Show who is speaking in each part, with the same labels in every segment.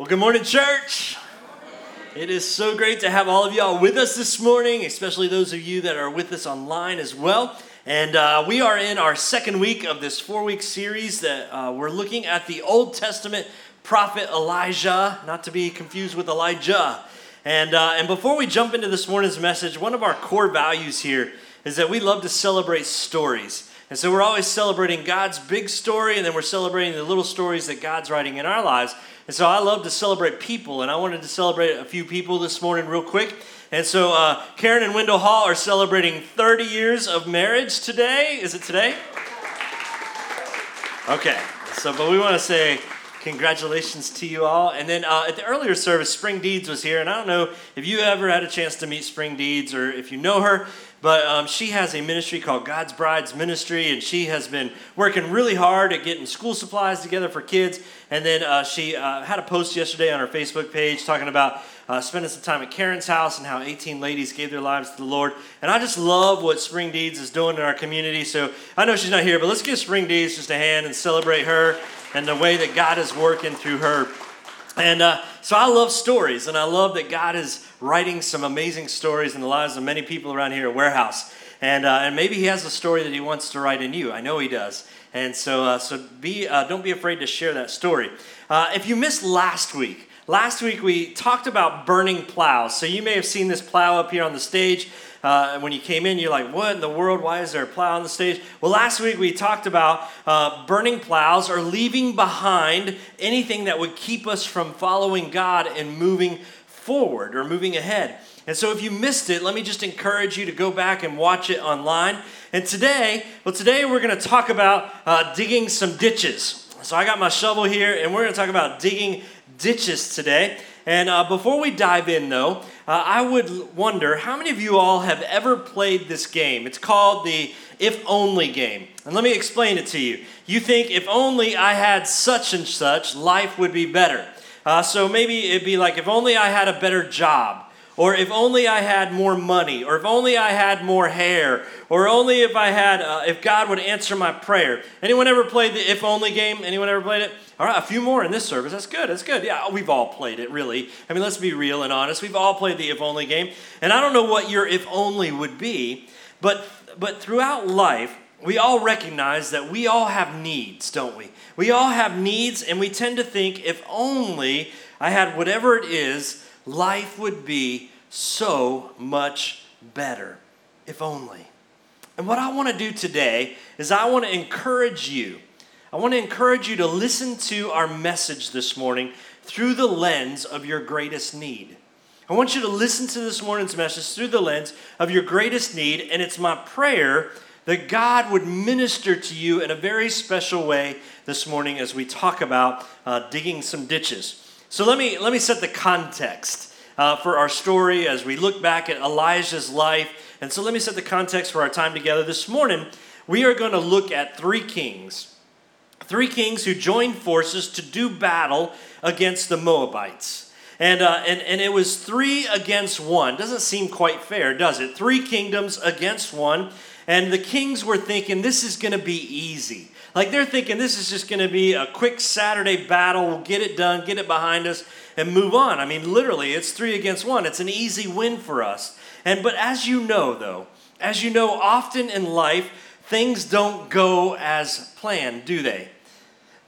Speaker 1: Well, good morning, church. It is so great to have all of y'all with us this morning, especially those of you that are with us online as well. And uh, we are in our second week of this four week series that uh, we're looking at the Old Testament prophet Elisha, not to be confused with Elijah. And, uh, and before we jump into this morning's message, one of our core values here is that we love to celebrate stories. And so we're always celebrating God's big story, and then we're celebrating the little stories that God's writing in our lives. And so I love to celebrate people, and I wanted to celebrate a few people this morning, real quick. And so uh, Karen and Wendell Hall are celebrating 30 years of marriage today. Is it today? Okay. So, but we want to say congratulations to you all. And then uh, at the earlier service, Spring Deeds was here, and I don't know if you ever had a chance to meet Spring Deeds or if you know her. But um, she has a ministry called God's Brides Ministry, and she has been working really hard at getting school supplies together for kids. And then uh, she uh, had a post yesterday on her Facebook page talking about uh, spending some time at Karen's house and how 18 ladies gave their lives to the Lord. And I just love what Spring Deeds is doing in our community. So I know she's not here, but let's give Spring Deeds just a hand and celebrate her and the way that God is working through her. And uh, so I love stories, and I love that God is writing some amazing stories in the lives of many people around here at Warehouse. And, uh, and maybe He has a story that He wants to write in you. I know He does. And so, uh, so be, uh, don't be afraid to share that story. Uh, if you missed last week, last week we talked about burning plows. So you may have seen this plow up here on the stage. Uh, when you came in, you're like, what in the world? Why is there a plow on the stage? Well, last week we talked about uh, burning plows or leaving behind anything that would keep us from following God and moving forward or moving ahead. And so if you missed it, let me just encourage you to go back and watch it online. And today, well, today we're going to talk about uh, digging some ditches. So I got my shovel here, and we're going to talk about digging ditches today. And uh, before we dive in, though, uh, I would wonder how many of you all have ever played this game? It's called the if only game. And let me explain it to you. You think if only I had such and such, life would be better. Uh, so maybe it'd be like if only I had a better job or if only I had more money, or if only I had more hair, or only if I had, uh, if God would answer my prayer. Anyone ever played the if only game? Anyone ever played it? All right, a few more in this service. That's good. That's good. Yeah, we've all played it, really. I mean, let's be real and honest. We've all played the if only game. And I don't know what your if only would be, but but throughout life, we all recognize that we all have needs, don't we? We all have needs, and we tend to think if only I had whatever it is, life would be so much better. If only. And what I want to do today is I want to encourage you. I want to encourage you to listen to our message this morning through the lens of your greatest need. I want you to listen to this morning's message through the lens of your greatest need, and it's my prayer that God would minister to you in a very special way this morning as we talk about uh, digging some ditches. So let me let me set the context uh, for our story as we look back at Elisha's life. And so let me set the context for our time together this morning. We are going to look at three kings, three kings who joined forces to do battle against the Moabites. And, uh, and, and it was three against one. Doesn't seem quite fair, does it? Three kingdoms against one. And the kings were thinking this is going to be easy. Like they're thinking this is just going to be a quick Saturday battle. We'll get it done, get it behind us, and move on. I mean, literally, it's three against one. It's an easy win for us. And but as you know, though, as you know, often in life, things don't go as planned, do they?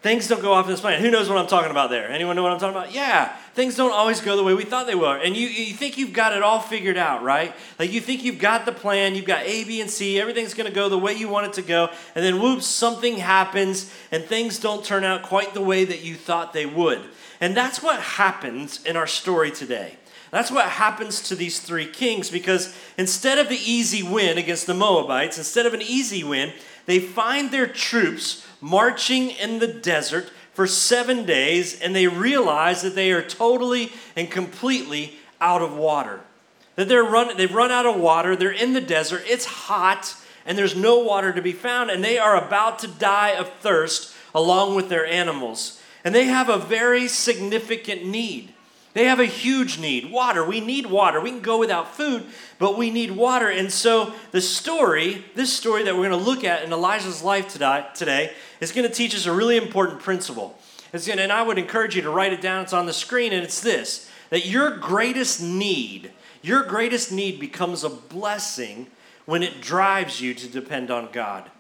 Speaker 1: Things don't go off as planned. Who knows what I'm talking about there? Anyone know what I'm talking about? Yeah, things don't always go the way we thought they were. And you, you think you've got it all figured out, right? Like you think you've got the plan, you've got A, B, and C, everything's going to go the way you want it to go. And then, whoops, something happens and things don't turn out quite the way that you thought they would. And that's what happens in our story today. That's what happens to these three kings because instead of the easy win against the Moabites, instead of an easy win, they find their troops marching in the desert for seven days and they realize that they are totally and completely out of water. That they're run, they've run out of water, they're in the desert, it's hot, and there's no water to be found, and they are about to die of thirst along with their animals. And they have a very significant need. They have a huge need water. We need water. We can go without food, but we need water. And so, the story, this story that we're going to look at in Elisha's life today, is going to teach us a really important principle. and I would encourage you to write it down. It's on the screen, and it's this that your greatest need, your greatest need becomes a blessing when it drives you to depend on God.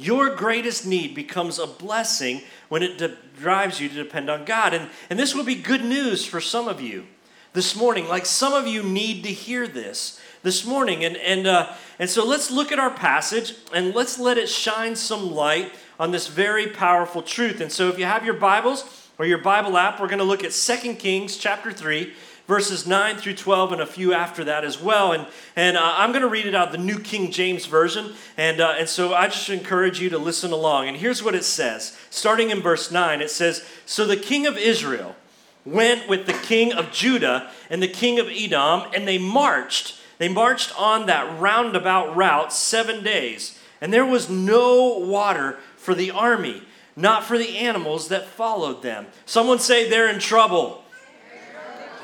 Speaker 1: Your greatest need becomes a blessing when it de- drives you to depend on God. And, and this will be good news for some of you this morning. Like some of you need to hear this this morning. And, and, uh, and so let's look at our passage and let's let it shine some light on this very powerful truth. And so if you have your Bibles or your Bible app, we're going to look at 2 Kings chapter 3 verses 9 through 12 and a few after that as well. And, and uh, I'm going to read it out the New King James Version. And, uh, and so I just encourage you to listen along. And here's what it says. Starting in verse 9, it says So the king of Israel went with the king of Judah and the king of Edom, and they marched they marched on that roundabout route seven days, and there was no water for the army, not for the animals that followed them. Someone say they're in trouble.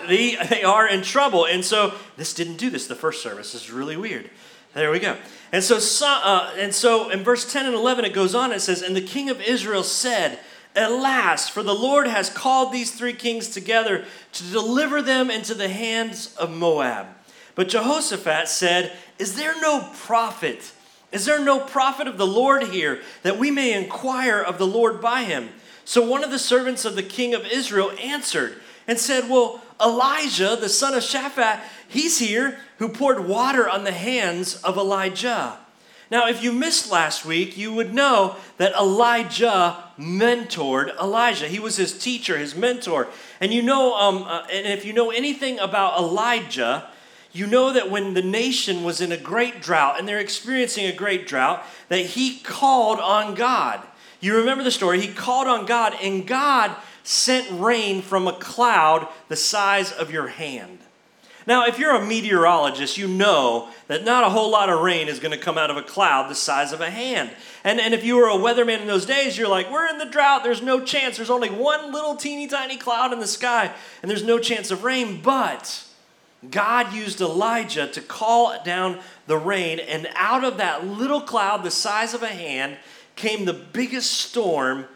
Speaker 1: They, they are in trouble. And so, this didn't do this the first service. This is really weird. There we go. And so, uh, and so in verse 10 and 11, it goes on. It says, And the king of Israel said, Alas, for the Lord has called these three kings together to deliver them into the hands of Moab. But Jehoshaphat said, Is there no prophet? Is there no prophet of the Lord here that we may inquire of the Lord by him? So one of the servants of the king of Israel answered and said, Well, Elisha, the son of Shaphat, he's here who poured water on the hands of Elijah. Now, if you missed last week, you would know that Elijah mentored Elisha. He was his teacher, his mentor. And you know, um, uh, and if you know anything about Elijah, you know that when the nation was in a great drought and they're experiencing a great drought, that he called on God. You remember the story. He called on God, and God sent rain from a cloud the size of your hand. Now, if you're a meteorologist, you know that not a whole lot of rain is going to come out of a cloud the size of a hand. And, and if you were a weatherman in those days, you're like, we're in the drought, there's no chance. There's only one little teeny tiny cloud in the sky, and there's no chance of rain. But God used Elijah to call down the rain, and out of that little cloud the size of a hand came the biggest storm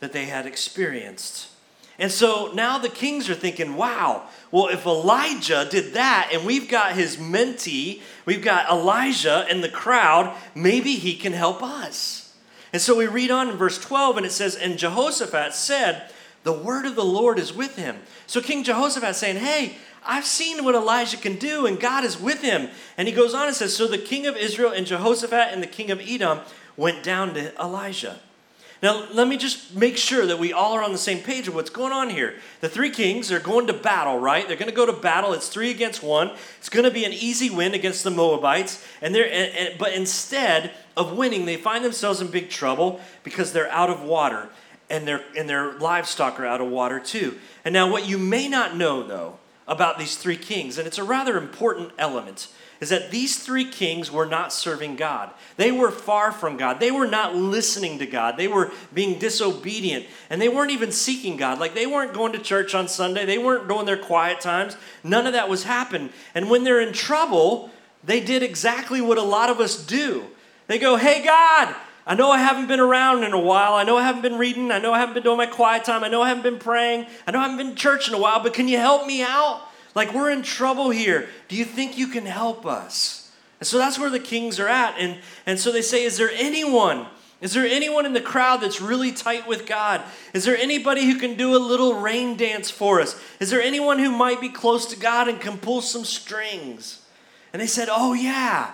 Speaker 1: that they had experienced. And so now the kings are thinking, wow, well, if Elijah did that and we've got his mentee, we've got Elisha in the crowd, maybe he can help us. And so we read on in verse 12 and it says, And Jehoshaphat said, The word of the Lord is with him. So King Jehoshaphat saying, Hey, I've seen what Elisha can do, and God is with him. And he goes on and says, So the king of Israel and Jehoshaphat and the king of Edom went down to Elisha. Now, let me just make sure that we all are on the same page of what's going on here. The three kings are going to battle, right? They're going to go to battle. It's three against one. It's going to be an easy win against the Moabites. And they're, and, and, but instead of winning, they find themselves in big trouble because they're out of water and their, and their livestock are out of water too. And now, what you may not know, though, about these three kings, and it's a rather important element, is that these three kings were not serving God. They were far from God. They were not listening to God. They were being disobedient, and they weren't even seeking God. Like they weren't going to church on Sunday, they weren't doing their quiet times. None of that was happening. And when they're in trouble, they did exactly what a lot of us do. They go, Hey, God, I know I haven't been around in a while. I know I haven't been reading. I know I haven't been doing my quiet time. I know I haven't been praying. I know I haven't been in church in a while, but can you help me out? Like, we're in trouble here. Do you think you can help us? And so that's where the kings are at. And, and so they say, Is there anyone? Is there anyone in the crowd that's really tight with God? Is there anybody who can do a little rain dance for us? Is there anyone who might be close to God and can pull some strings? And they said, Oh, yeah,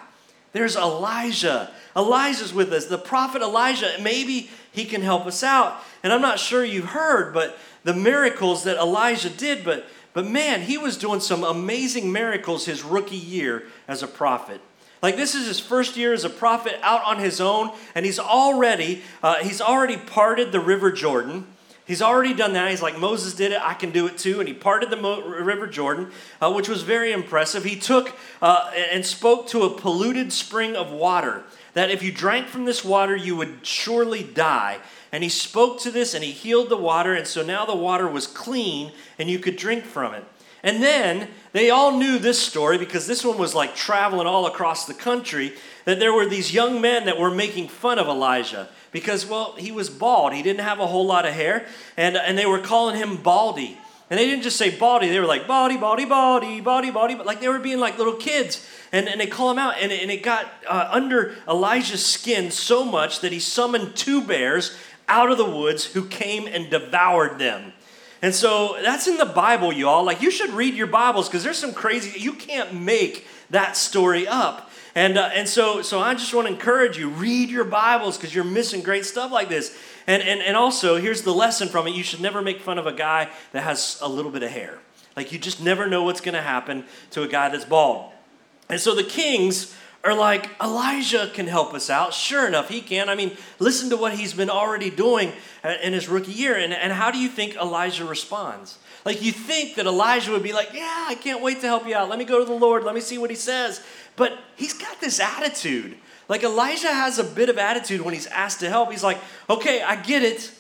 Speaker 1: there's Elisha. Elisha's with us. The prophet Elisha, maybe he can help us out. And I'm not sure you've heard, but the miracles that Elisha did, but but man, he was doing some amazing miracles his rookie year as a prophet. Like this is his first year as a prophet out on his own, and he's already uh, he's already parted the River Jordan. He's already done that. He's like Moses did it. I can do it too. And he parted the Mo- River Jordan, uh, which was very impressive. He took uh, and spoke to a polluted spring of water that if you drank from this water, you would surely die. And he spoke to this and he healed the water, and so now the water was clean and you could drink from it. And then they all knew this story because this one was like traveling all across the country that there were these young men that were making fun of Elisha because, well, he was bald. He didn't have a whole lot of hair, and, and they were calling him Baldy. And they didn't just say baldy, they were like baldy, baldy, baldy, baldy, baldy, but like they were being like little kids. And, and they call him out, and, and it got uh, under Elisha's skin so much that he summoned two bears out of the woods who came and devoured them. And so that's in the Bible, y'all. Like you should read your Bibles because there's some crazy, you can't make that story up. And, uh, and so, so I just want to encourage you read your Bibles because you're missing great stuff like this. And, and, and also, here's the lesson from it you should never make fun of a guy that has a little bit of hair. Like, you just never know what's going to happen to a guy that's bald. And so the kings are like, Elisha can help us out. Sure enough, he can. I mean, listen to what he's been already doing in his rookie year. And, and how do you think Elisha responds? Like, you think that Elisha would be like, Yeah, I can't wait to help you out. Let me go to the Lord. Let me see what he says. But he's got this attitude. Like, Elisha has a bit of attitude when he's asked to help. He's like, Okay, I get it.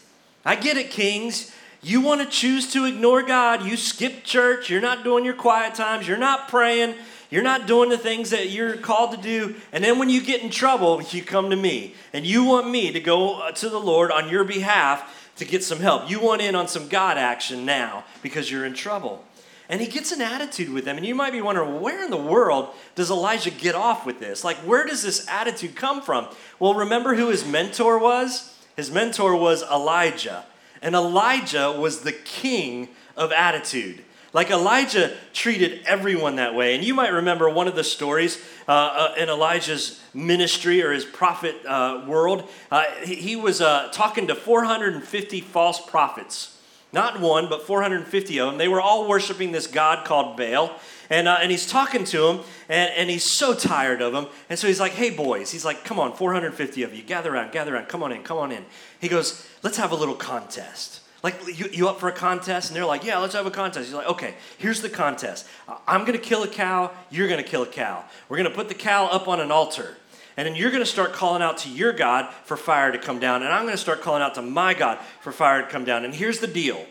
Speaker 1: I get it, kings. You want to choose to ignore God. You skip church. You're not doing your quiet times. You're not praying. You're not doing the things that you're called to do. And then when you get in trouble, you come to me. And you want me to go uh, to the Lord on your behalf to get some help. You want in on some God action now because you're in trouble. And he gets an attitude with them. And you might be wondering, where in the world does Elisha get off with this? Like, where does this attitude come from? Well, remember who his mentor was? His mentor was Elijah. And Elijah was the king of attitude. Like Elijah treated everyone that way. And you might remember one of the stories uh, uh, in Elijah's ministry or his prophet uh, world. Uh, he, was uh, talking to 450 false prophets. Not one, but 450 of them. They were all worshiping this God called Baal. And, uh, and he's talking to them, and, and he's so tired of them. And so he's like, hey, boys. He's like, come on, 450 of you. Gather around, gather around. Come on in, come on in. He goes, let's have a little contest. Like, you, you up for a contest? And they're like, yeah, let's have a contest. You're like, okay, here's the contest. I'm to kill a cow. You're to kill a cow. We're to put the cow up on an altar. And then you're to start calling out to your God for fire to come down. And I'm to start calling out to my God for fire to come down. And here's the deal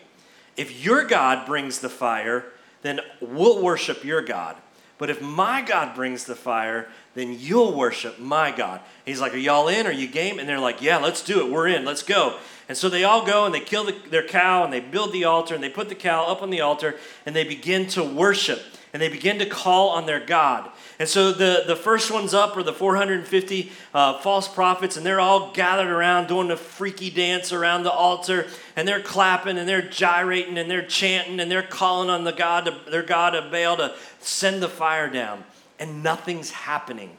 Speaker 1: if your God brings the fire, then we'll worship your God. But if my God brings the fire, then you'll worship my God. He's like, Are y'all in? Are you game? And they're like, Yeah, let's do it. We're in. Let's go. And so they all go and they kill the, their cow and they build the altar and they put the cow up on the altar and they begin to worship and they begin to call on their God. And so the, the first ones up are the 450 uh, false prophets, and they're all gathered around doing the freaky dance around the altar, and they're clapping and they're gyrating and they're chanting and they're calling on the God, their God of Baal to send the fire down, and nothing's happening.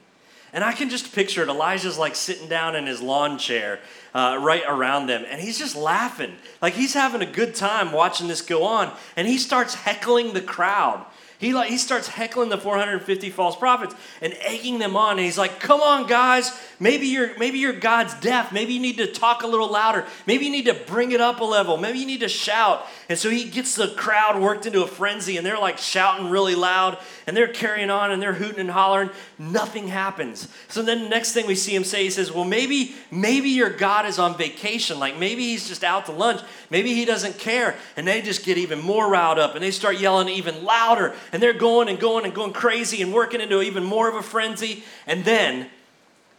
Speaker 1: And I can just picture it. Elijah's like sitting down in his lawn chair uh, right around them, and he's just laughing. Like he's having a good time watching this go on, and he starts heckling the crowd. He, like, he starts heckling the 450 false prophets and egging them on. And he's like, come on, guys. Maybe your, maybe your God's deaf. Maybe you need to talk a little louder. Maybe you need to bring it up a level. Maybe you need to shout. And so he gets the crowd worked into a frenzy and they're like shouting really loud and they're carrying on and they're hooting and hollering. Nothing happens. So then the next thing we see him say, he says, well, maybe, maybe your God is on vacation. Like maybe he's just out to lunch. Maybe he doesn't care. And they just get even more riled up and they start yelling even louder and they're going and going and going crazy and working into even more of a frenzy. And then,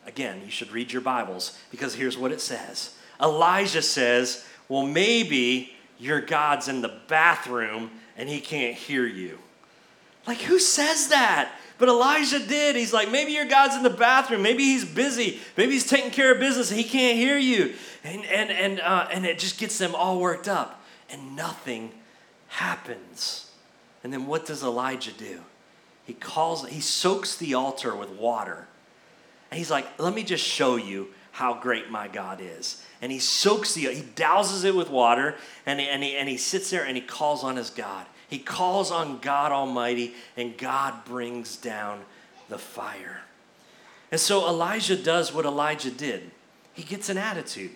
Speaker 1: again, you should read your Bibles because here's what it says Elijah says, Well, maybe your God's in the bathroom and he can't hear you. Like, who says that? But Elijah did. He's like, maybe your God's in the bathroom. Maybe he's busy. Maybe he's taking care of business and he can't hear you. And, and, and, uh, and it just gets them all worked up. And nothing happens. And then what does Elijah do? He calls, he soaks the altar with water. And he's like, let me just show you how great my God is. And he soaks the, he douses it with water, and he, and, he, and he sits there and he calls on his God. He calls on God Almighty, and God brings down the fire. And so Elisha does what Elijah did. He gets an attitude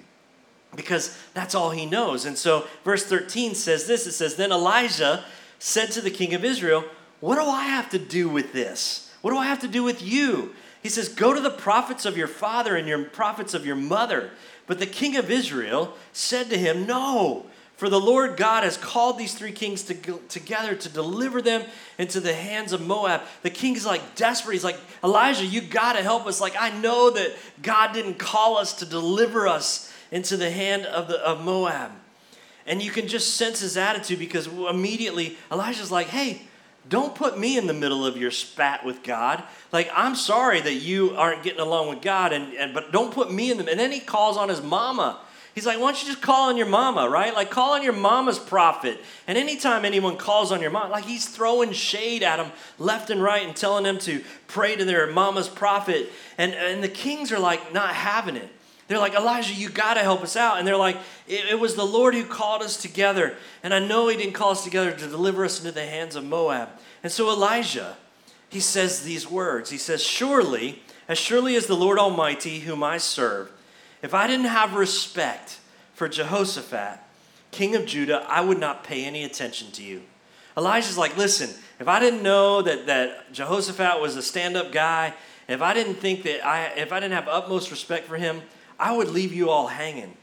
Speaker 1: because that's all he knows. And so verse 13 says this it says, Then Elisha said to the king of Israel, What do I have to do with this? What do I have to do with you? He says, Go to the prophets of your father and your prophets of your mother. But the king of Israel said to him, No, For the Lord God has called these three kings to together to deliver them into the hands of Moab. The king's like desperate. He's like, Elisha, you got to help us. Like, I know that God didn't call us to deliver us into the hand of, the, of Moab. And you can just sense his attitude because immediately Elisha's like, hey, don't put me in the middle of your spat with God. Like, I'm sorry that you aren't getting along with God, and, and but don't put me in the And then he calls on his mama He's like, why don't you just call on your mama, right? Like, call on your mama's prophet. And anytime anyone calls on your mom, like he's throwing shade at them left and right and telling them to pray to their mama's prophet. And, and the kings are like not having it. They're like, Elisha, you got to help us out. And they're like, it, it, was the Lord who called us together. And I know he didn't call us together to deliver us into the hands of Moab. And so Elisha, he says these words He says, Surely, as surely as the Lord Almighty, whom I serve, if I didn't have respect for Jehoshaphat, king of Judah, I would not pay any attention to you. Elisha's like, listen, if I didn't know that, that Jehoshaphat was a stand up guy, if I didn't think that I, if I didn't have utmost respect for him, I would leave you all hanging.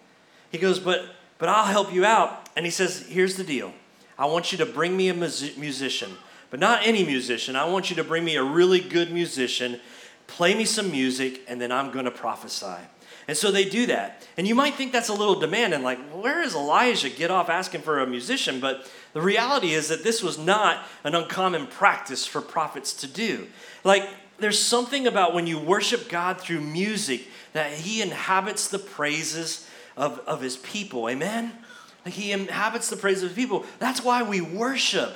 Speaker 1: He goes, but, but I'll help you out. And he says, here's the deal I want you to bring me a musician, but not any musician. I want you to bring me a really good musician, play me some music, and then I'm going to prophesy. And so they do that. And you might think that's a little demanding, like, where does Elisha get off asking for a musician? But the reality is that this was not an uncommon practice for prophets to do. Like, there's something about when you worship God through music that He inhabits the praises of, of His people. Amen? Like He inhabits the praises of His people. That's why we worship,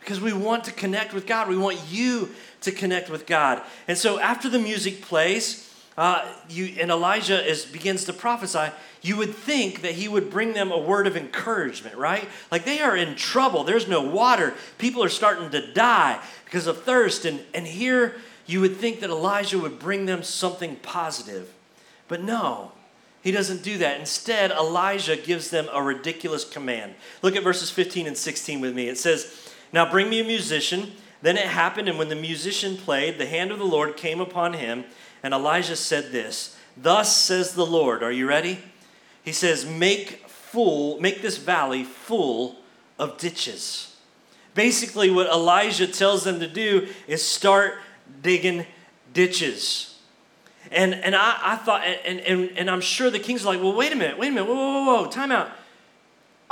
Speaker 1: because we want to connect with God. We want you to connect with God. And so after the music plays, uh, you, and Elisha is, begins to prophesy, you would think that he would bring them a word of encouragement, right? Like they are in trouble. There's no water. People are starting to die because of thirst. And, and here you would think that Elisha would bring them something positive. But no, he doesn't do that. Instead, Elisha gives them a ridiculous command. Look at verses 15 and 16 with me. It says, Now bring me a musician. Then it happened, and when the musician played, the hand of the Lord came upon him and Elisha said this Thus says the Lord. Are you ready? He says, Make full, make this valley full of ditches. Basically, what Elisha tells them to do is start digging ditches. And, and I, I thought, and, and, and I'm sure the kings are like, well, wait a minute, wait a minute, whoa, whoa, whoa, whoa, time out.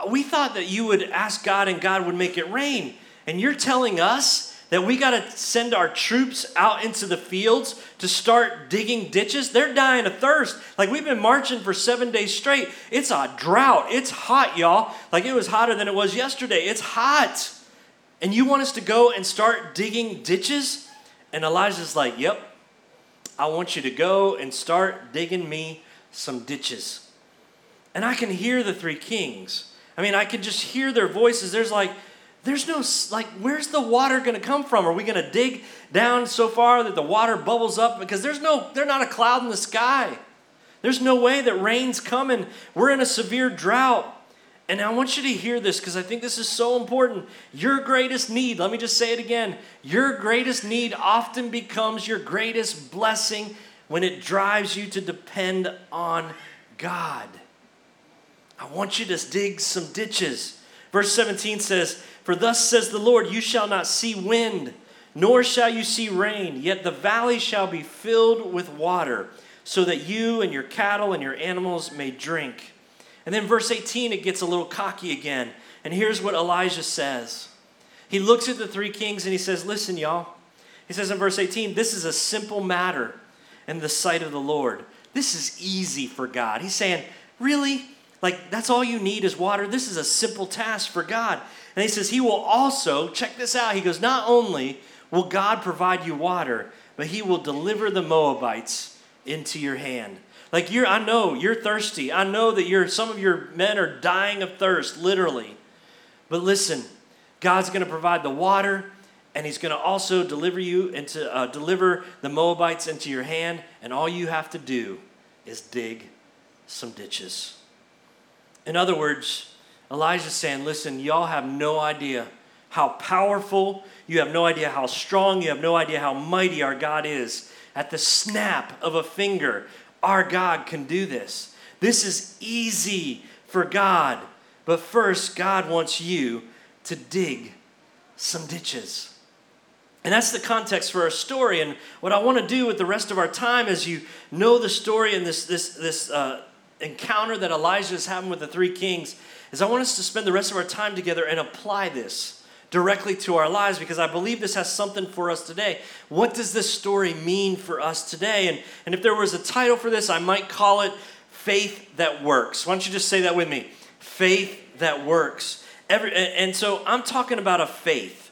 Speaker 1: We thought that you would ask God and God would make it rain. And you're telling us that we got to send our troops out into the fields to start digging ditches. They're dying of thirst. Like we've been marching for seven days straight. It's a drought. It's hot, y'all. Like it was hotter than it was yesterday. It's hot. And you want us to go and start digging ditches? And Elisha's like, Yep, I want you to go and start digging me some ditches. And I can hear the three kings. I mean, I can just hear their voices. There's like, there's no, like, where's the water going to come from? Are we going to dig down so far that the water bubbles up? Because there's no, there's not a cloud in the sky. There's no way that rain's coming. We're in a severe drought. And I want you to hear this because I think this is so important. Your greatest need, let me just say it again, your greatest need often becomes your greatest blessing when it drives you to depend on God. I want you to dig some ditches. Verse 17 says, for thus says the Lord, you shall not see wind, nor shall you see rain, yet the valley shall be filled with water, so that you and your cattle and your animals may drink. And then verse 18, it gets a little cocky again. And here's what Elisha says. He looks at the three kings and he says, Listen, y'all. He says in verse 18, This is a simple matter in the sight of the Lord. This is easy for God. He's saying, Really? Like, that's all you need is water? This is a simple task for God. And he says, He will also, check this out, he goes, Not only will God provide you water, but He will deliver the Moabites into your hand. Like you're, I know you're thirsty. I know that you're, some of your men are dying of thirst, literally. But listen, God's going to provide the water, and He's going to also deliver you into, uh, deliver the Moabites into your hand, and all you have to do is dig some ditches. In other words, Elisha's saying, Listen, y'all have no idea how powerful, you have no idea how strong, you have no idea how mighty our God is. At the snap of a finger, our God can do this. This is easy for God. But first, God wants you to dig some ditches. And that's the context for our story. And what I want to do with the rest of our time as you know the story and this, this, this uh, encounter that Elisha is having with the three kings is I want us to spend the rest of our time together and apply this directly to our lives because I believe this has something for us today. What does this story mean for us today? And, and if there was a title for this, I might call it Faith That Works. Why don't you just say that with me? Faith That Works. Every, and so I'm talking about a faith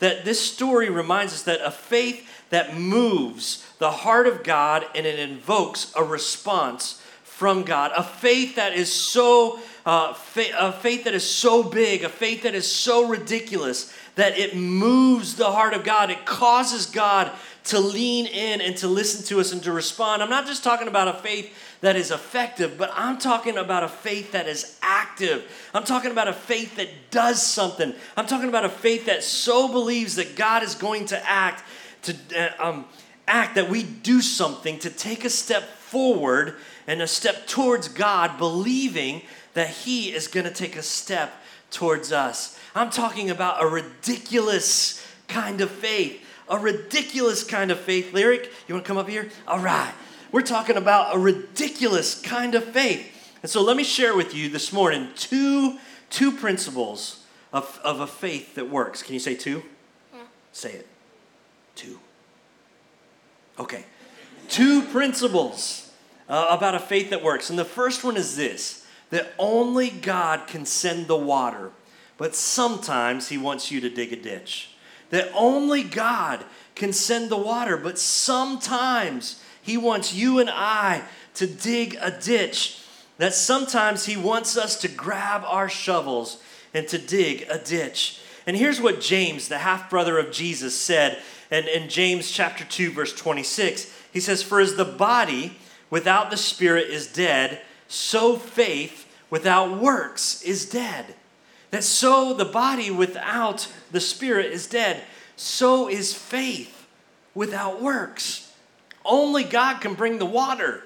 Speaker 1: that this story reminds us that a faith that moves the heart of God and it invokes a response from God. A faith that is so uh, fa- a faith that is so big, a faith that is so ridiculous that it moves the heart of God. It causes God to lean in and to listen to us and to respond. I'm not just talking about a faith that is effective, but I'm talking about a faith that is active. I'm talking about a faith that does something. I'm talking about a faith that so believes that God is going to act to uh, um, act that we do something to take a step forward and a step towards God, believing that He is going to take a step towards us. I'm talking about a ridiculous kind of faith. A ridiculous kind of faith. Lyric, you want to come up here? All right. We're talking about a ridiculous kind of faith. And so let me share with you this morning two, two principles of, of a faith that works. Can you say two? Yeah. Say it. Two. Okay. Two principles uh, about a faith that works. And the first one is this that only God can send the water, but sometimes He wants you to dig a ditch. That only God can send the water, but sometimes He wants you and I to dig a ditch. That sometimes He wants us to grab our shovels and to dig a ditch. And here's what James, the half brother of Jesus, said in, in James chapter 2, verse 26. He says, For as the body without the Spirit is dead, so faith without works is dead. That so the body without the Spirit is dead, so is faith without works. Only God can bring the water.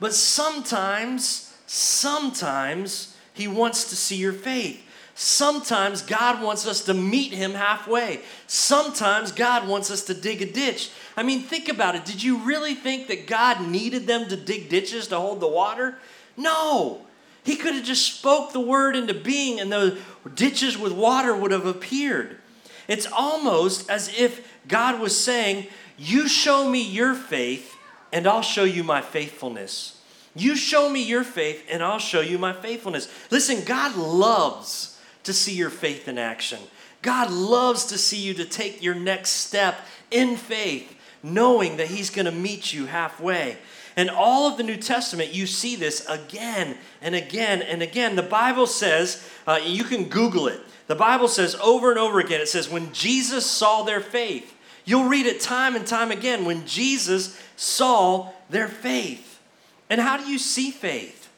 Speaker 1: But sometimes, sometimes He wants to see your faith. Sometimes God wants us to meet Him halfway. Sometimes God wants us to dig a ditch. I mean, think about it. Did you really think that God needed them to dig ditches to hold the water? No. He could have just spoke the word into being and the ditches with water would have appeared. It's almost as if God was saying, You show me your faith, and I'll show you my faithfulness. You show me your faith, and I'll show you my faithfulness. Listen, God loves to see your faith in action. God loves to see you to take your next step in faith knowing that He's going to meet you halfway. And all of the New Testament, you see this again and again and again. The Bible says, uh, you can Google it. The Bible says over and over again, it says, when Jesus saw their faith, you'll read it time and time again, when Jesus saw their faith. And how do you see faith?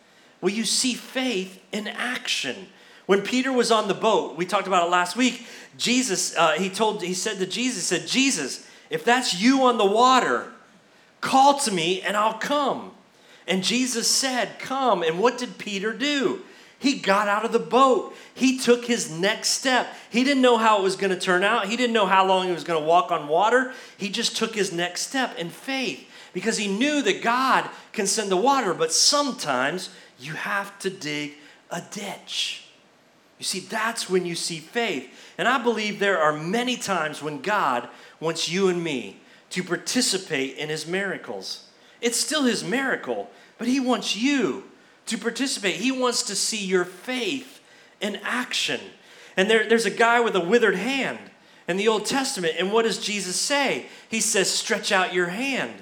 Speaker 1: Well, you see faith in action. When Peter was on the boat, we talked about it last week. Jesus, uh, he told, he said to Jesus, said, Jesus, if that's you on the water, call to me and I'll come. And Jesus said, Come. And what did Peter do? He got out of the boat. He took his next step. He didn't know how it was going to turn out. He didn't know how long he was going to walk on water. He just took his next step in faith because he knew that God can send the water, but sometimes you have to dig a ditch. You see, that's when you see faith. And I believe there are many times when God wants you and me to participate in his miracles. It's still his miracle, but he wants you to participate. He wants to see your faith in action. And there, there's a guy with a withered hand in the Old Testament. And what does Jesus say? He says, Stretch out your hand.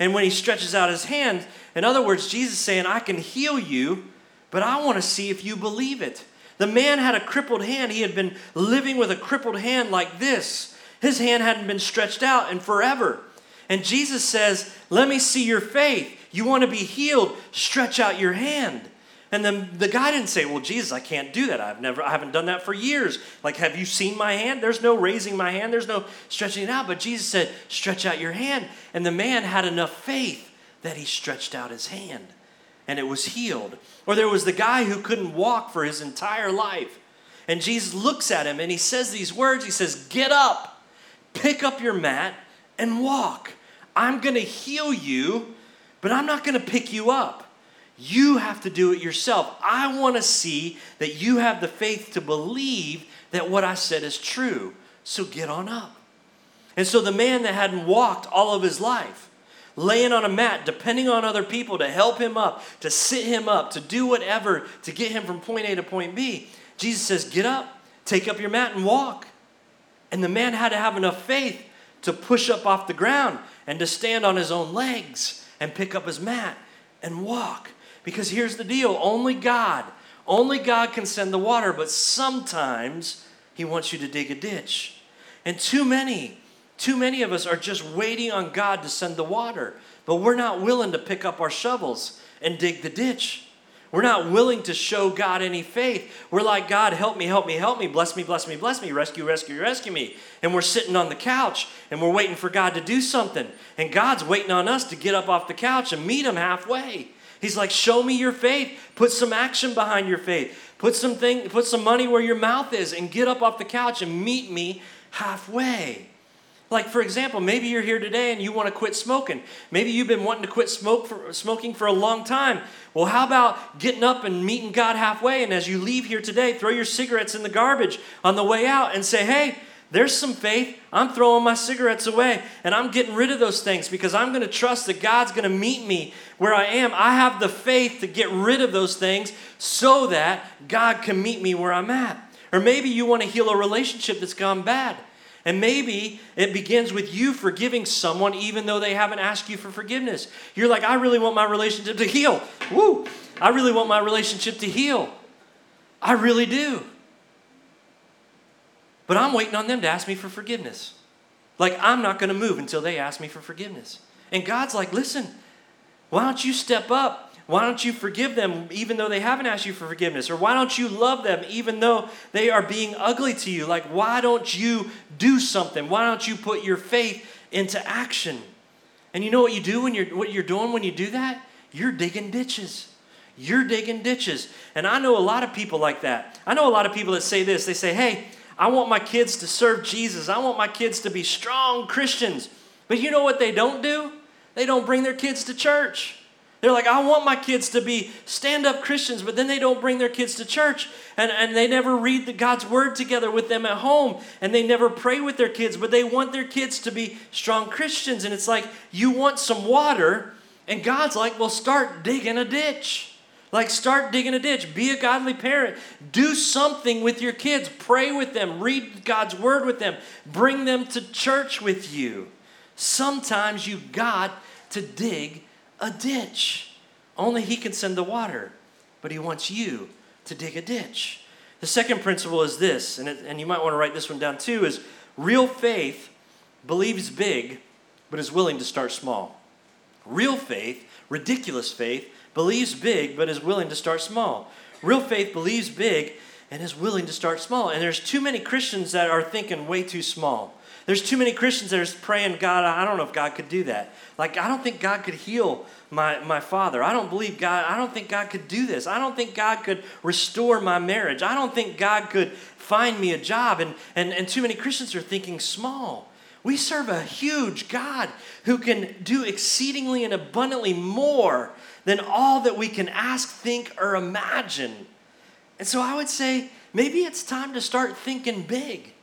Speaker 1: And when he stretches out his hand, in other words, Jesus saying, I can heal you, but I want to see if you believe it. The man had a crippled hand. He had been living with a crippled hand like this his hand hadn't been stretched out in forever. And Jesus says, Let me see your faith. You want to be healed? Stretch out your hand. And then the guy didn't say, Well, Jesus, I can't do that. I've never, I haven't done that for years. Like, have you seen my hand? There's no raising my hand, there's no stretching it out. But Jesus said, Stretch out your hand. And the man had enough faith that he stretched out his hand. And it was healed. Or there was the guy who couldn't walk for his entire life. And Jesus looks at him and he says these words He says, Get up, pick up your mat, and walk. I'm going to heal you, but I'm not going to pick you up. You have to do it yourself. I want to see that you have the faith to believe that what I said is true. So get on up. And so the man that hadn't walked all of his life, laying on a mat, depending on other people to help him up, to sit him up, to do whatever to get him from point A to point B, Jesus says, Get up, take up your mat, and walk. And the man had to have enough faith to push up off the ground and to stand on his own legs and pick up his mat and walk. Because here's the deal only God, only God can send the water, but sometimes He wants you to dig a ditch. And too many, too many of us are just waiting on God to send the water, but we're not willing to pick up our shovels and dig the ditch. We're not willing to show God any faith. We're like, God, help me, help me, help me, bless me, bless me, bless me, rescue, rescue, rescue me. And we're sitting on the couch and we're waiting for God to do something. And God's waiting on us to get up off the couch and meet Him halfway. He's like, show me your faith. Put some action behind your faith. Put some thing, put some money where your mouth is and get up off the couch and meet me halfway. Like, for example, maybe you're here today and you want to quit smoking. Maybe you've been wanting to quit smoke for, smoking for a long time. Well, how about getting up and meeting God halfway? And as you leave here today, throw your cigarettes in the garbage on the way out and say, hey, there's some faith. I'm throwing my cigarettes away and I'm getting rid of those things because I'm going to trust that God's going to meet me where I am. I have the faith to get rid of those things so that God can meet me where I'm at. Or maybe you want to heal a relationship that's gone bad. And maybe it begins with you forgiving someone even though they haven't asked you for forgiveness. You're like, I really want my relationship to heal. Woo! I really want my relationship to heal. I really do. But I'm waiting on them to ask me for forgiveness. Like, I'm not going to move until they ask me for forgiveness. And God's like, listen, why don't you step up why don't you forgive them even though they haven't asked you for forgiveness? Or why don't you love them even though they are being ugly to you? Like, why don't you do something? Why don't you put your faith into action? And you know what you do when you're what you're doing when you do that? You're digging ditches. You're digging ditches. And I know a lot of people like that. I know a lot of people that say this. They say, "Hey, I want my kids to serve Jesus. I want my kids to be strong Christians." But you know what they don't do? They don't bring their kids to church. They're like, I want my kids to be stand up Christians, but then they don't bring their kids to church and, and they never read the God's word together with them at home and they never pray with their kids, but they want their kids to be strong Christians. And it's like, you want some water, and God's like, well, start digging a ditch. Like, start digging a ditch. Be a godly parent. Do something with your kids. Pray with them. Read God's word with them. Bring them to church with you. Sometimes you got to dig a ditch. Only He can send the water, but He wants you to dig a ditch. The second principle is this, and, it, and you might want to write this one down too, is real faith believes big, but is willing to start small. Real faith, ridiculous faith, believes big, but is willing to start small. Real faith believes big and is willing to start small. And there's too many Christians that are thinking way too small. There's too many Christians that are praying, God, I don't know if God could do that. Like, I don't think God could heal my, my father. I don't believe God, I don't think God could do this. I don't think God could restore my marriage. I don't think God could find me a job. And, and, and too many Christians are thinking small. We serve a huge God who can do exceedingly and abundantly more than all that we can ask, think, or imagine. And so I would say maybe it's time to start thinking big.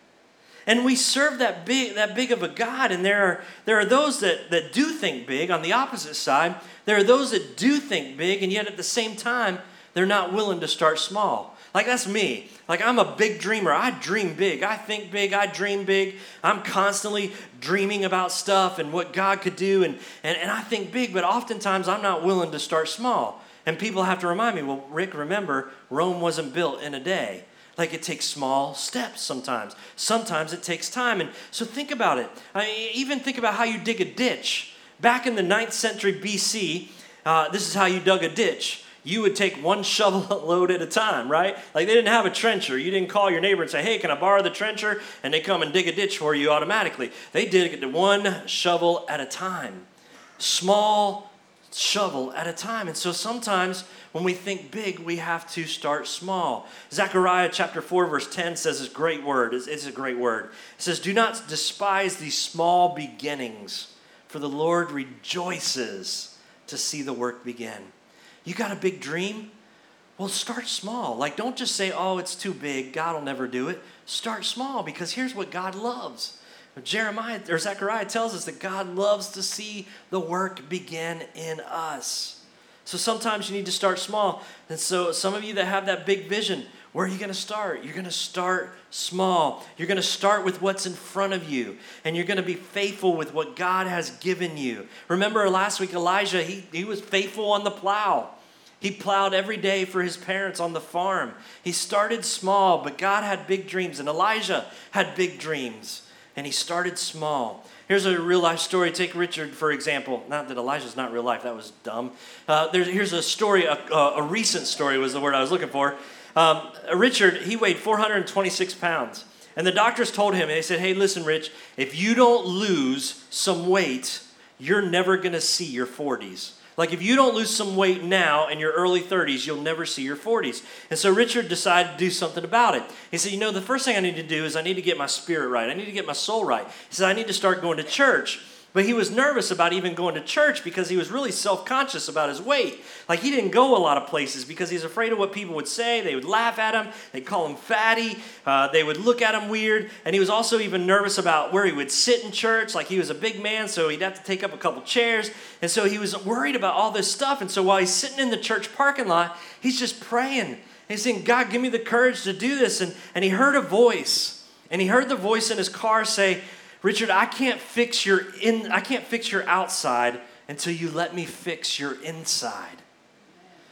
Speaker 1: And we serve that big, that big of a God, and there are, there are those that, that do think big. On the opposite side, there are those that do think big, and yet at the same time, they're not willing to start small. Like that's me. Like I'm a big dreamer. I dream big. I think big. I dream big. I'm constantly dreaming about stuff and what God could do, and, and, and I think big, but oftentimes I'm not willing to start small. And people have to remind me, well, Ricc, remember, Rome wasn't built in a day. Like it takes small steps sometimes. Sometimes it takes time. And so think about it. I mean, even think about how you dig a ditch. Back in the 9th century BC, uh, this is how you dug a ditch. You would take one shovel load at a time, right? Like they didn't have a trencher. You didn't call your neighbor and say, hey, can I borrow the trencher? And they come and dig a ditch for you automatically. They did it one shovel at a time. Small shovel at a time. And so sometimes when we think big, we have to start small. Zechariah chapter 4, verse 10 says this great word. It's, it's a great word. It says, Do not despise these small beginnings, for the Lord rejoices to see the work begin. You got a big dream? Well, start small. Like, don't just say, oh, it's too big. God will never do it. Start small because here's what God loves. Jeremiah or Zechariah tells us that God loves to see the work begin in us. So sometimes you need to start small. And so, some of you that have that big vision, where are you going to start? You're going to start small. You're going to start with what's in front of you, and you're going to be faithful with what God has given you. Remember last week, Elisha, he, he was faithful on the plow. He plowed every day for his parents on the farm. He started small, but God had big dreams, and Elisha had big dreams, and he started small. Here's a real life story. Take Richard, for example. Not that Elisha's not real life, that was dumb. Uh, here's a story, a, a, recent story was the word I was looking for. Um, Richard, he weighed 426 pounds. And the doctors told him, they said, hey, listen, Rich, if you don't lose some weight, you're never going to see your 40s. Like if you don't lose some weight now in your early 30s, you'll never see your 40s. And so Richard decided to do something about it. He said, You know, the first thing I need to do is I need to get my spirit right. I need to get my soul right. He said, I need to start going to church. But he was nervous about even going to church because he was really self conscious about his weight. Like he didn't go a lot of places because he's afraid of what people would say. They would laugh at him, they'd call him fatty, uh, they would look at him weird. And he was also even nervous about where he would sit in church. Like he was a big man, so he'd have to take up a couple chairs. And so he was worried about all this stuff. And so while he's sitting in the church parking lot, he's just praying. He's saying, God, give me the courage to do this. And, and he heard a voice. And he heard the voice in his car say, Richard, I can't fix your in I can't fix your outside until you let me fix your inside.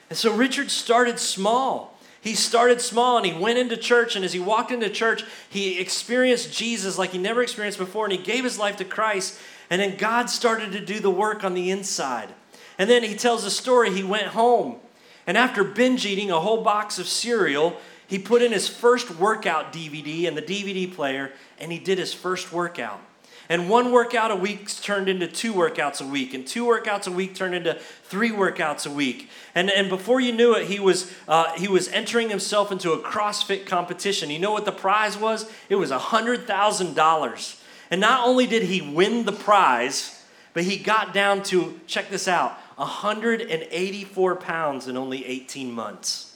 Speaker 1: And so Richard started small. He started small and he went into church. And as he walked into church, he experienced Jesus like he never experienced before. And he gave his life to Christ. And then God started to do the work on the inside. And then he tells a story. He went home. And after binge eating a whole box of cereal, he put in his first workout DVD in the DVD player and he did his first workout. And one workout a week turned into two workouts a week, and two workouts a week turned into three workouts a week. And, and before you knew it, he was, uh, he was entering himself into a CrossFit competition. You know what the prize was? It was $100,000. And not only did he win the prize, but he got down to, check this out, 184 pounds in only 18 months.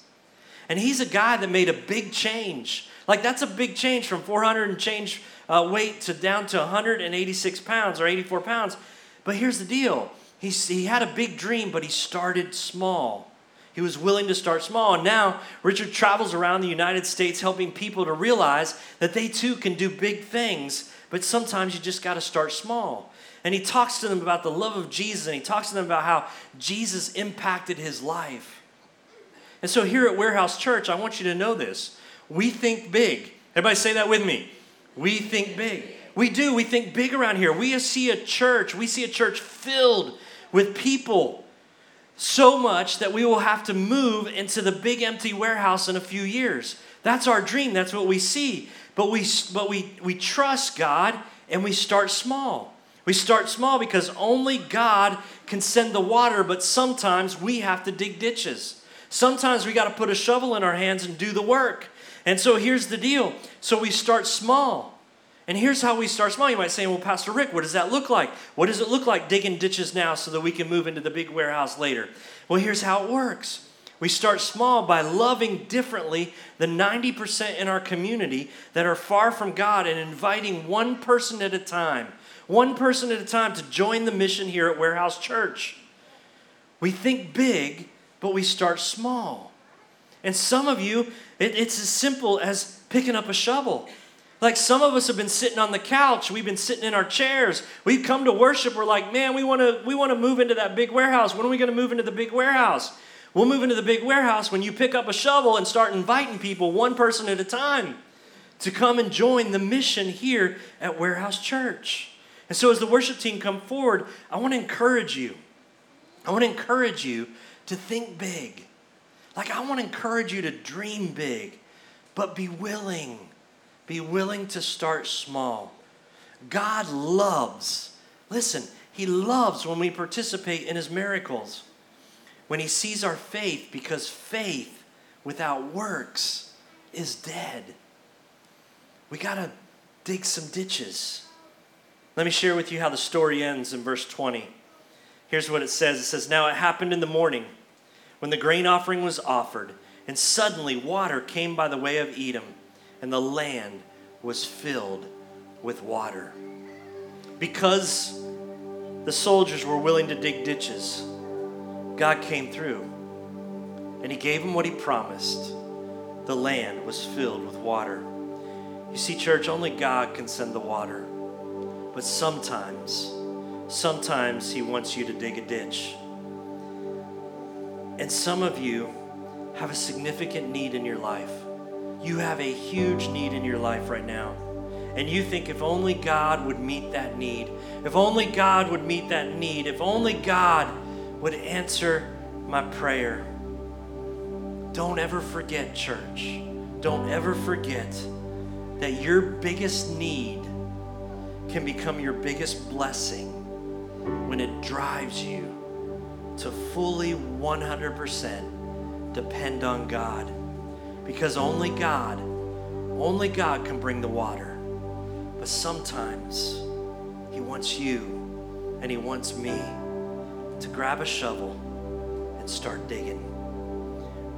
Speaker 1: And he's a guy that made a big change. Like, that's a big change from 400 and change uh, weight to down to 186 pounds or 84 pounds. But here's the deal He's, he had a big dream, but he started small. He was willing to start small. And now Richard travels around the United States helping people to realize that they too can do big things, but sometimes you just got to start small. And he talks to them about the love of Jesus and he talks to them about how Jesus impacted his life. And so here at Warehouse Church, I want you to know this. We think big. Everybody say that with me. We think big. We do. We think big around here. We see a church. We see a church filled with people so much that we will have to move into the big empty warehouse in a few years. That's our dream. That's what we see. But we but we we trust God and we start small. We start small because only God can send the water, but sometimes we have to dig ditches. Sometimes we got to put a shovel in our hands and do the work. And so here's the deal. So we start small. And here's how we start small. You might say, well, Pastor Ricc, what does that look like? What does it look like digging ditches now so that we can move into the big warehouse later? Well, here's how it works. We start small by loving differently the 90% in our community that are far from God and inviting one person at a time, one person at a time to join the mission here at Warehouse Church. We think big but we start small. And some of you, it, it's as simple as picking up a shovel. Like some of us have been sitting on the couch, we've been sitting in our chairs. We've come to worship. We're like, man, we want to we want to move into that big warehouse. When are we going to move into the big warehouse? We'll move into the big warehouse when you pick up a shovel and start inviting people one person at a time to come and join the mission here at Warehouse Church. And so as the worship team come forward, I want to encourage you. I want to encourage you to think big. Like, I want to encourage you to dream big, but be willing. Be willing to start small. God loves, listen, He loves when we participate in His miracles. When He sees our faith, because faith without works is dead. We got to dig some ditches. Let me share with you how the story ends in verse 20. Here's what it says it says, Now it happened in the morning when the grain offering was offered, and suddenly water came by the way of Edom, and the land was filled with water. Because the soldiers were willing to dig ditches, God came through, and He gave them what He promised. The land was filled with water. You see, church, only God can send the water. But sometimes, sometimes He wants you to dig a ditch. And some of you have a significant need in your life. You have a huge need in your life right now. And you think if only God would meet that need, if only God would meet that need, if only God would answer my prayer. Don't ever forget, church. Don't ever forget that your biggest need can become your biggest blessing when it drives you to fully 100% depend on God. Because only God, only God can bring the water. But sometimes He wants you and He wants me to grab a shovel and start digging.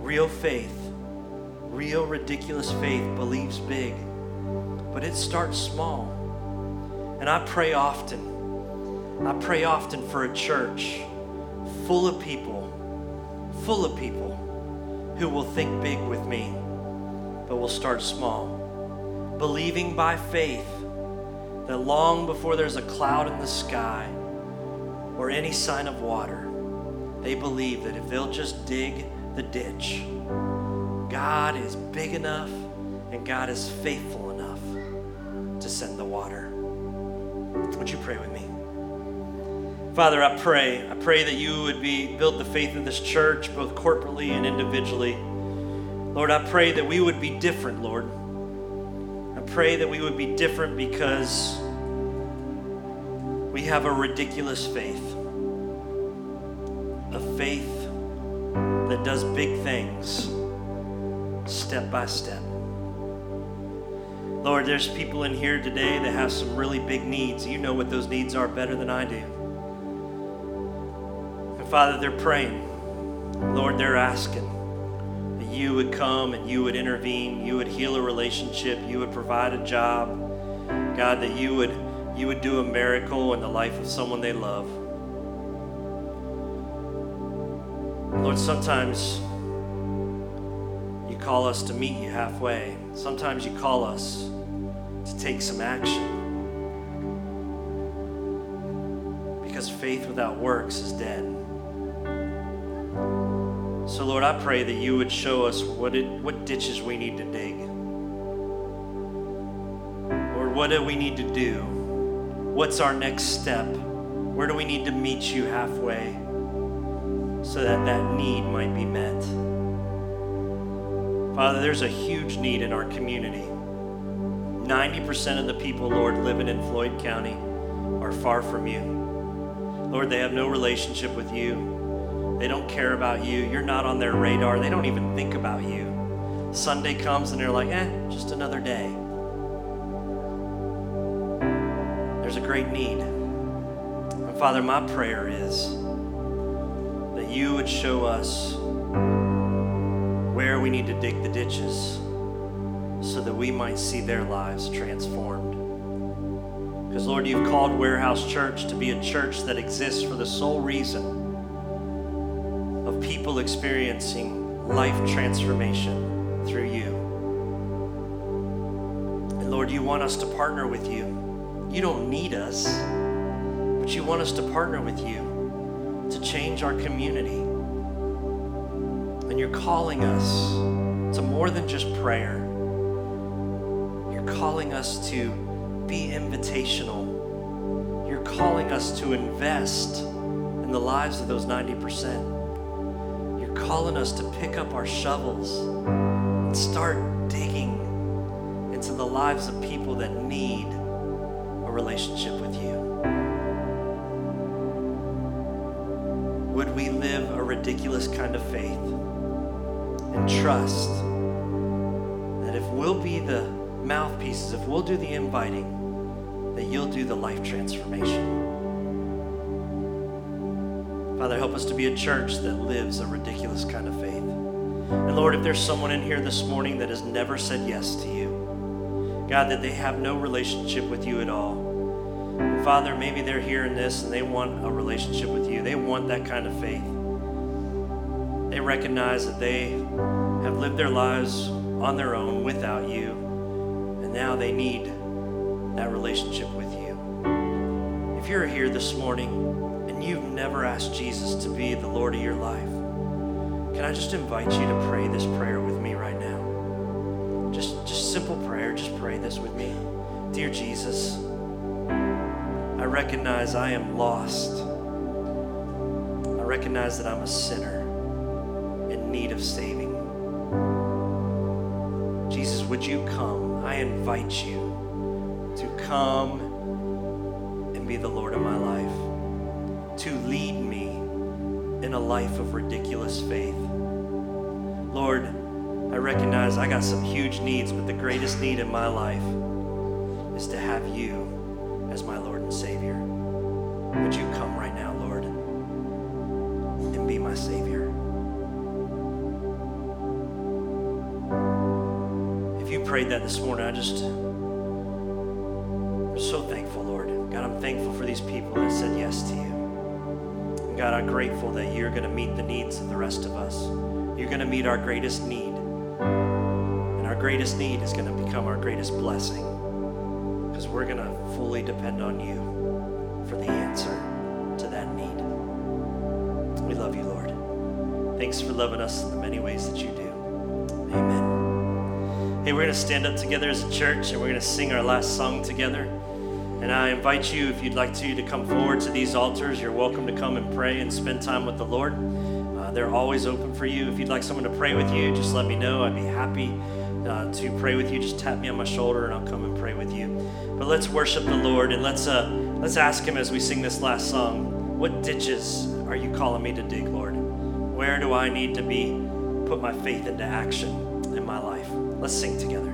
Speaker 1: Real faith, real ridiculous faith believes big, but it starts small. And I pray often, I pray often for a church full of people, full of people who will think big with me, but will start small. Believing by faith that long before there's a cloud in the sky or any sign of water, they believe that if they'll just dig the ditch, God is big enough and God is faithful enough to send the water. Would you pray with me? Father, I pray. I pray that you would be build the faith of this church, both corporately and individually. Lord, I pray that we would be different, Lord. I pray that we would be different because we have a ridiculous faith. A faith that does big things step by step. Lord, there's people in here today that have some really big needs. You know what those needs are better than I do. Father, they're praying. Lord, they're asking that you would come and you would intervene, you would heal a relationship, you would provide a job. God, that you would you would do a miracle in the life of someone they love. Lord, sometimes you call us to meet you halfway. Sometimes you call us to take some action. Because faith without works is dead. So, Lord, I pray that you would show us what, it, what ditches we need to dig. Or what do we need to do? What's our next step? Where do we need to meet you halfway so that that need might be met? Father, there's a huge need in our community. 90% of the people, Lord, living in Floyd County are far from you. Lord, they have no relationship with you. They don't care about you. You're not on their radar. They don't even think about you. Sunday comes and they're like, eh, just another day. There's a great need. And Father, my prayer is that you would show us where we need to dig the ditches so that we might see their lives transformed. Because, Lord, you've called Warehouse Church to be a church that exists for the sole reason of people experiencing life transformation through you. And Lord, you want us to partner with you. You don't need us, but you want us to partner with you to change our community. And you're calling us to more than just prayer. You're calling us to be invitational. You're calling us to invest in the lives of those 90% calling us to pick up our shovels and start digging into the lives of people that need a relationship with you. would we live a ridiculous kind of faith and trust that if we'll be the mouthpieces, if we'll do the inviting, that you'll do the life transformation. Father, help us to be a church that lives a ridiculous kind of faith. And Lord, if there's someone in here this morning that has never said yes to you, God, that they have no relationship with you at all. Father, maybe they're hearing this and they want a relationship with you. They want that kind of faith. They recognize that they have lived their lives on their own without you, and now they need that relationship with you. If you're here this morning never asked Jesus to be the Lord of your life, can I just invite you to pray this prayer with me right now? Just, just simple prayer. Just pray this with me. Dear Jesus, I recognize I am lost. I recognize that I'm a sinner in need of saving. Jesus, would you come? I invite you to come and be the Lord of my life, to lead me in a life of ridiculous faith. Lord, I recognize I got some huge needs, but the greatest need in my life is to have you as my Lord and Savior. Would you come right now, Lord, and be my Savior? If you prayed that this morning, I just, I'm so thankful, Lord. God, I'm thankful for these people that said yes to you. God, I'm grateful that you're going to meet the needs of the rest of us. You're going to meet our greatest need. And our greatest need is going to become our greatest blessing because we're going to fully depend on you for the answer to that need. We love you, Lord. Thanks for loving us in the many ways that you do. Amen. Hey, we're going to stand up together as a church and we're going to sing our last song together. And I invite you, if you'd like to, to come forward to these altars. You're welcome to come and pray and spend time with the Lord. Uh, they're always open for you. If you'd like someone to pray with you, just let me know. I'd be happy uh, to pray with you. Just tap me on my shoulder and I'll come and pray with you. But let's worship the Lord and let's uh, let's ask Him as we sing this last song. What ditches are you calling me to dig, Lord? Where do I need to be put my faith into action in my life? Let's sing together.